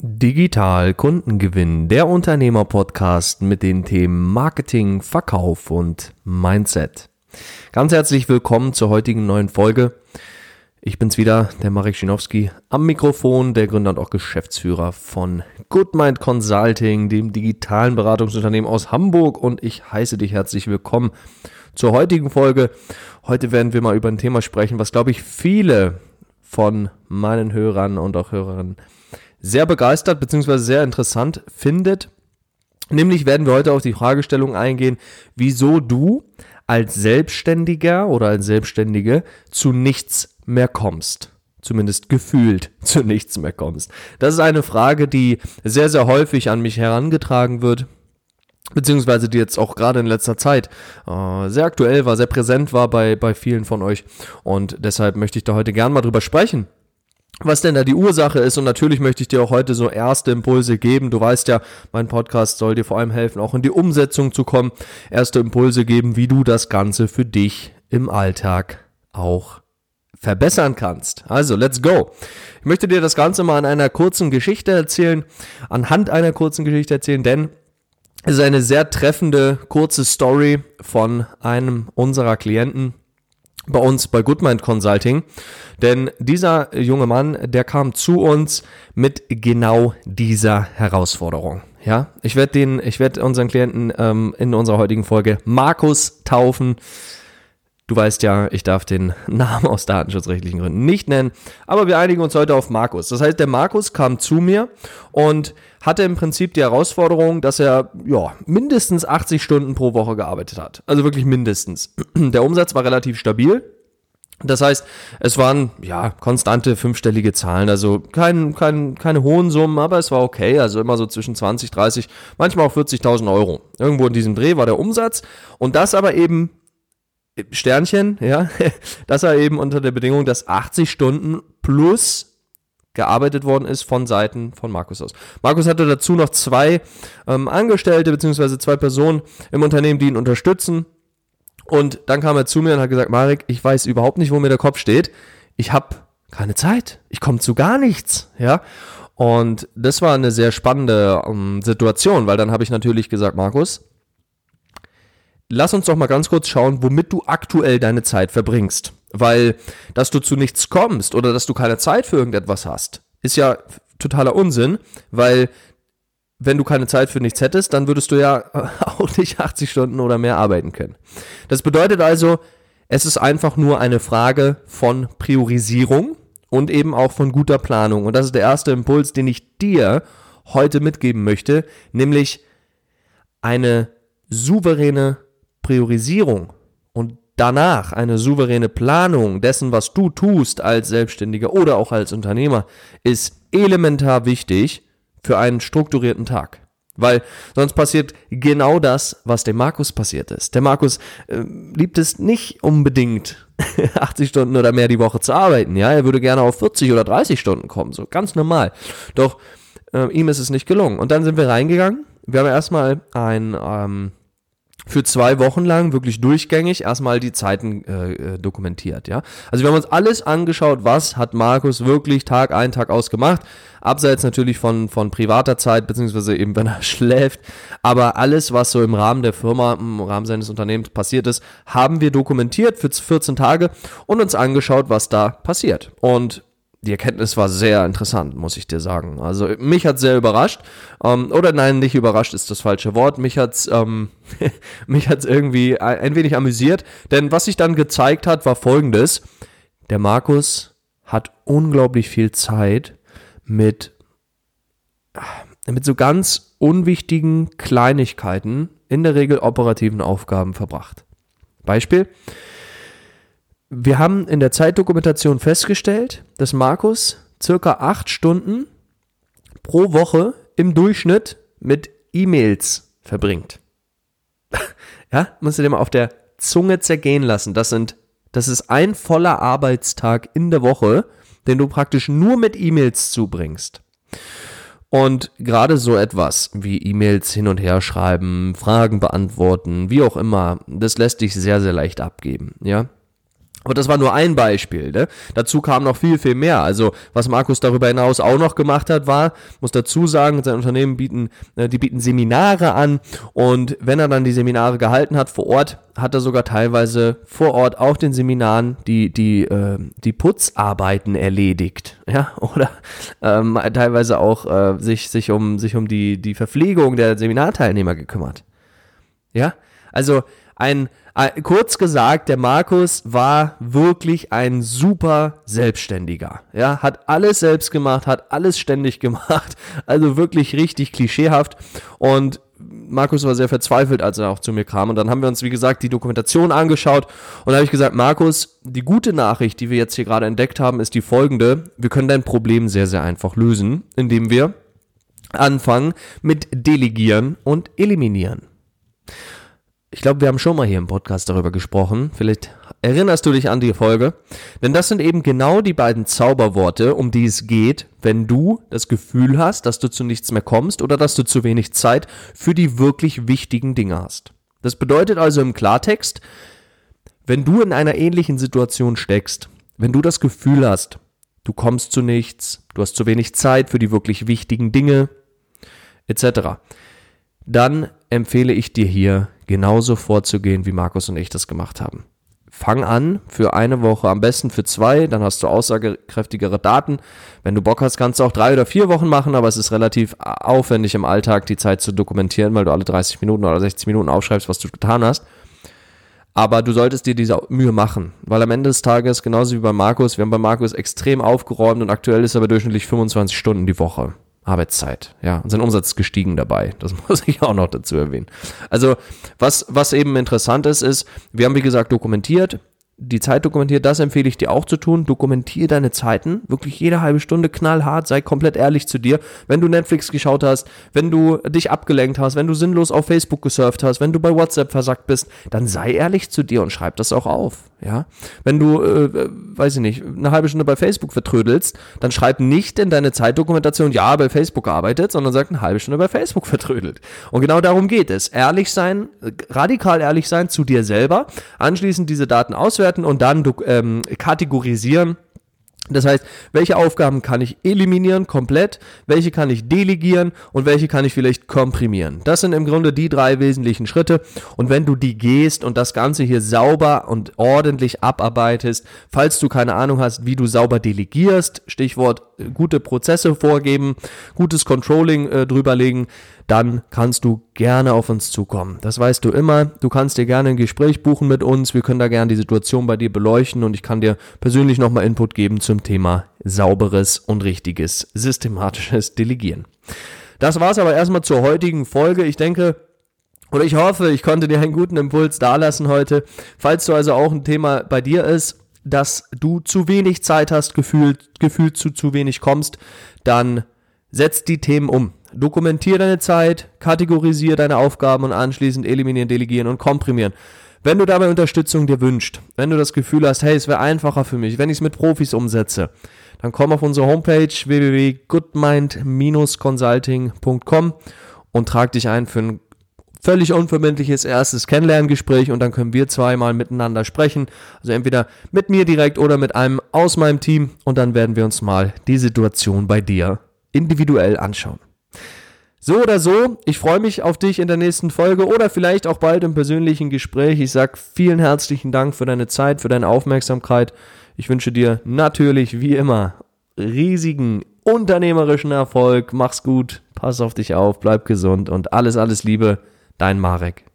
Digital Kundengewinn, der Unternehmer-Podcast mit den Themen Marketing, Verkauf und Mindset. Ganz herzlich willkommen zur heutigen neuen Folge. Ich bin's wieder, der Marek Schinowski, am Mikrofon, der Gründer und auch Geschäftsführer von Goodmind Consulting, dem digitalen Beratungsunternehmen aus Hamburg und ich heiße dich herzlich willkommen zur heutigen Folge. Heute werden wir mal über ein Thema sprechen, was glaube ich viele von meinen Hörern und auch Hörerinnen sehr begeistert bzw. sehr interessant findet. Nämlich werden wir heute auf die Fragestellung eingehen, wieso du als Selbstständiger oder als Selbstständige zu nichts mehr kommst. Zumindest gefühlt zu nichts mehr kommst. Das ist eine Frage, die sehr, sehr häufig an mich herangetragen wird beziehungsweise die jetzt auch gerade in letzter Zeit äh, sehr aktuell war, sehr präsent war bei, bei vielen von euch. Und deshalb möchte ich da heute gern mal drüber sprechen was denn da die Ursache ist. Und natürlich möchte ich dir auch heute so erste Impulse geben. Du weißt ja, mein Podcast soll dir vor allem helfen, auch in die Umsetzung zu kommen. Erste Impulse geben, wie du das Ganze für dich im Alltag auch verbessern kannst. Also, let's go. Ich möchte dir das Ganze mal an einer kurzen Geschichte erzählen, anhand einer kurzen Geschichte erzählen, denn es ist eine sehr treffende kurze Story von einem unserer Klienten, bei uns bei Goodmind Consulting. Denn dieser junge Mann, der kam zu uns mit genau dieser Herausforderung. Ja, ich werde den, ich werde unseren Klienten ähm, in unserer heutigen Folge Markus taufen. Du weißt ja, ich darf den Namen aus datenschutzrechtlichen Gründen nicht nennen, aber wir einigen uns heute auf Markus. Das heißt, der Markus kam zu mir und hatte im Prinzip die Herausforderung, dass er ja, mindestens 80 Stunden pro Woche gearbeitet hat. Also wirklich mindestens. Der Umsatz war relativ stabil. Das heißt, es waren ja konstante fünfstellige Zahlen, also kein, kein, keine hohen Summen, aber es war okay, also immer so zwischen 20, 30, manchmal auch 40.000 Euro. Irgendwo in diesem Dreh war der Umsatz und das aber eben Sternchen, ja, das war eben unter der Bedingung, dass 80 Stunden plus gearbeitet worden ist von Seiten von Markus aus. Markus hatte dazu noch zwei ähm, Angestellte beziehungsweise zwei Personen im Unternehmen, die ihn unterstützen. Und dann kam er zu mir und hat gesagt, Marek, ich weiß überhaupt nicht, wo mir der Kopf steht. Ich habe keine Zeit. Ich komme zu gar nichts. Ja. Und das war eine sehr spannende ähm, Situation, weil dann habe ich natürlich gesagt, Markus, lass uns doch mal ganz kurz schauen, womit du aktuell deine Zeit verbringst. Weil, dass du zu nichts kommst oder dass du keine Zeit für irgendetwas hast, ist ja totaler Unsinn, weil wenn du keine Zeit für nichts hättest, dann würdest du ja auch nicht 80 Stunden oder mehr arbeiten können. Das bedeutet also, es ist einfach nur eine Frage von Priorisierung und eben auch von guter Planung. Und das ist der erste Impuls, den ich dir heute mitgeben möchte, nämlich eine souveräne Priorisierung und danach eine souveräne Planung dessen, was du tust als Selbstständiger oder auch als Unternehmer, ist elementar wichtig für einen strukturierten Tag. Weil sonst passiert genau das, was dem Markus passiert ist. Der Markus äh, liebt es nicht unbedingt, 80 Stunden oder mehr die Woche zu arbeiten. Ja, er würde gerne auf 40 oder 30 Stunden kommen, so ganz normal. Doch äh, ihm ist es nicht gelungen. Und dann sind wir reingegangen. Wir haben erstmal ein ähm, für zwei Wochen lang wirklich durchgängig erstmal die Zeiten äh, äh, dokumentiert, ja. Also wir haben uns alles angeschaut, was hat Markus wirklich Tag ein, Tag aus gemacht. Abseits natürlich von, von privater Zeit, beziehungsweise eben wenn er schläft. Aber alles, was so im Rahmen der Firma, im Rahmen seines Unternehmens passiert ist, haben wir dokumentiert für 14 Tage und uns angeschaut, was da passiert. Und die Erkenntnis war sehr interessant, muss ich dir sagen. Also mich hat sehr überrascht. Ähm, oder nein, nicht überrascht ist das falsche Wort. Mich hat's, ähm, irgendwie ein wenig amüsiert. Denn was sich dann gezeigt hat, war folgendes. Der Markus hat unglaublich viel Zeit mit, mit so ganz unwichtigen Kleinigkeiten, in der Regel operativen Aufgaben verbracht. Beispiel, wir haben in der Zeitdokumentation festgestellt, dass Markus circa acht Stunden pro Woche im Durchschnitt mit E-Mails verbringt. ja, musst du dir mal auf der Zunge zergehen lassen. Das sind, das ist ein voller Arbeitstag in der Woche, den du praktisch nur mit E-Mails zubringst. Und gerade so etwas wie E-Mails hin und her schreiben, Fragen beantworten, wie auch immer, das lässt dich sehr, sehr leicht abgeben, ja. Aber das war nur ein Beispiel. Ne? Dazu kam noch viel, viel mehr. Also was Markus darüber hinaus auch noch gemacht hat, war, muss dazu sagen, sein Unternehmen bieten, äh, die bieten Seminare an und wenn er dann die Seminare gehalten hat vor Ort, hat er sogar teilweise vor Ort auch den Seminaren die, die, äh, die Putzarbeiten erledigt. Ja, oder ähm, teilweise auch äh, sich, sich um, sich um die, die Verpflegung der Seminarteilnehmer gekümmert. Ja, also ein, ein, kurz gesagt, der Markus war wirklich ein super Selbstständiger. Ja, hat alles selbst gemacht, hat alles ständig gemacht. Also wirklich richtig klischeehaft. Und Markus war sehr verzweifelt, als er auch zu mir kam. Und dann haben wir uns, wie gesagt, die Dokumentation angeschaut. Und da habe ich gesagt, Markus, die gute Nachricht, die wir jetzt hier gerade entdeckt haben, ist die folgende. Wir können dein Problem sehr, sehr einfach lösen, indem wir anfangen mit Delegieren und Eliminieren. Ich glaube, wir haben schon mal hier im Podcast darüber gesprochen. Vielleicht erinnerst du dich an die Folge. Denn das sind eben genau die beiden Zauberworte, um die es geht, wenn du das Gefühl hast, dass du zu nichts mehr kommst oder dass du zu wenig Zeit für die wirklich wichtigen Dinge hast. Das bedeutet also im Klartext, wenn du in einer ähnlichen Situation steckst, wenn du das Gefühl hast, du kommst zu nichts, du hast zu wenig Zeit für die wirklich wichtigen Dinge, etc., dann empfehle ich dir hier genauso vorzugehen, wie Markus und ich das gemacht haben. Fang an für eine Woche, am besten für zwei, dann hast du aussagekräftigere Daten. Wenn du Bock hast, kannst du auch drei oder vier Wochen machen, aber es ist relativ aufwendig im Alltag, die Zeit zu dokumentieren, weil du alle 30 Minuten oder 60 Minuten aufschreibst, was du getan hast. Aber du solltest dir diese Mühe machen, weil am Ende des Tages, genauso wie bei Markus, wir haben bei Markus extrem aufgeräumt und aktuell ist er aber durchschnittlich 25 Stunden die Woche. Arbeitszeit. Ja, und sein Umsatz ist gestiegen dabei. Das muss ich auch noch dazu erwähnen. Also, was, was eben interessant ist, ist, wir haben wie gesagt dokumentiert, die Zeit dokumentiert, das empfehle ich dir auch zu tun. Dokumentiere deine Zeiten, wirklich jede halbe Stunde knallhart, sei komplett ehrlich zu dir. Wenn du Netflix geschaut hast, wenn du dich abgelenkt hast, wenn du sinnlos auf Facebook gesurft hast, wenn du bei WhatsApp versackt bist, dann sei ehrlich zu dir und schreib das auch auf. Ja, wenn du, äh, weiß ich nicht, eine halbe Stunde bei Facebook vertrödelst, dann schreib nicht in deine Zeitdokumentation, ja, bei Facebook gearbeitet, sondern sag eine halbe Stunde bei Facebook vertrödelt. Und genau darum geht es. Ehrlich sein, radikal ehrlich sein zu dir selber, anschließend diese Daten auswerten und dann ähm, kategorisieren das heißt, welche Aufgaben kann ich eliminieren komplett, welche kann ich delegieren und welche kann ich vielleicht komprimieren. Das sind im Grunde die drei wesentlichen Schritte. Und wenn du die gehst und das Ganze hier sauber und ordentlich abarbeitest, falls du keine Ahnung hast, wie du sauber delegierst, Stichwort äh, gute Prozesse vorgeben, gutes Controlling äh, drüberlegen, dann kannst du gerne auf uns zukommen. Das weißt du immer. Du kannst dir gerne ein Gespräch buchen mit uns. Wir können da gerne die Situation bei dir beleuchten und ich kann dir persönlich nochmal Input geben zum Thema sauberes und richtiges systematisches Delegieren. Das war's aber erstmal zur heutigen Folge. Ich denke, oder ich hoffe, ich konnte dir einen guten Impuls dalassen heute. Falls du also auch ein Thema bei dir ist, dass du zu wenig Zeit hast, gefühlt, gefühlt zu zu wenig kommst, dann setz die Themen um. Dokumentiere deine Zeit, kategorisiere deine Aufgaben und anschließend eliminieren, delegieren und komprimieren. Wenn du dabei Unterstützung dir wünscht, wenn du das Gefühl hast, hey, es wäre einfacher für mich, wenn ich es mit Profis umsetze, dann komm auf unsere Homepage www.goodmind-consulting.com und trag dich ein für ein völlig unverbindliches erstes Kennenlerngespräch und dann können wir zweimal miteinander sprechen. Also entweder mit mir direkt oder mit einem aus meinem Team und dann werden wir uns mal die Situation bei dir individuell anschauen. So oder so, ich freue mich auf dich in der nächsten Folge oder vielleicht auch bald im persönlichen Gespräch. Ich sage vielen herzlichen Dank für deine Zeit, für deine Aufmerksamkeit. Ich wünsche dir natürlich wie immer riesigen unternehmerischen Erfolg. Mach's gut, pass auf dich auf, bleib gesund und alles, alles Liebe, dein Marek.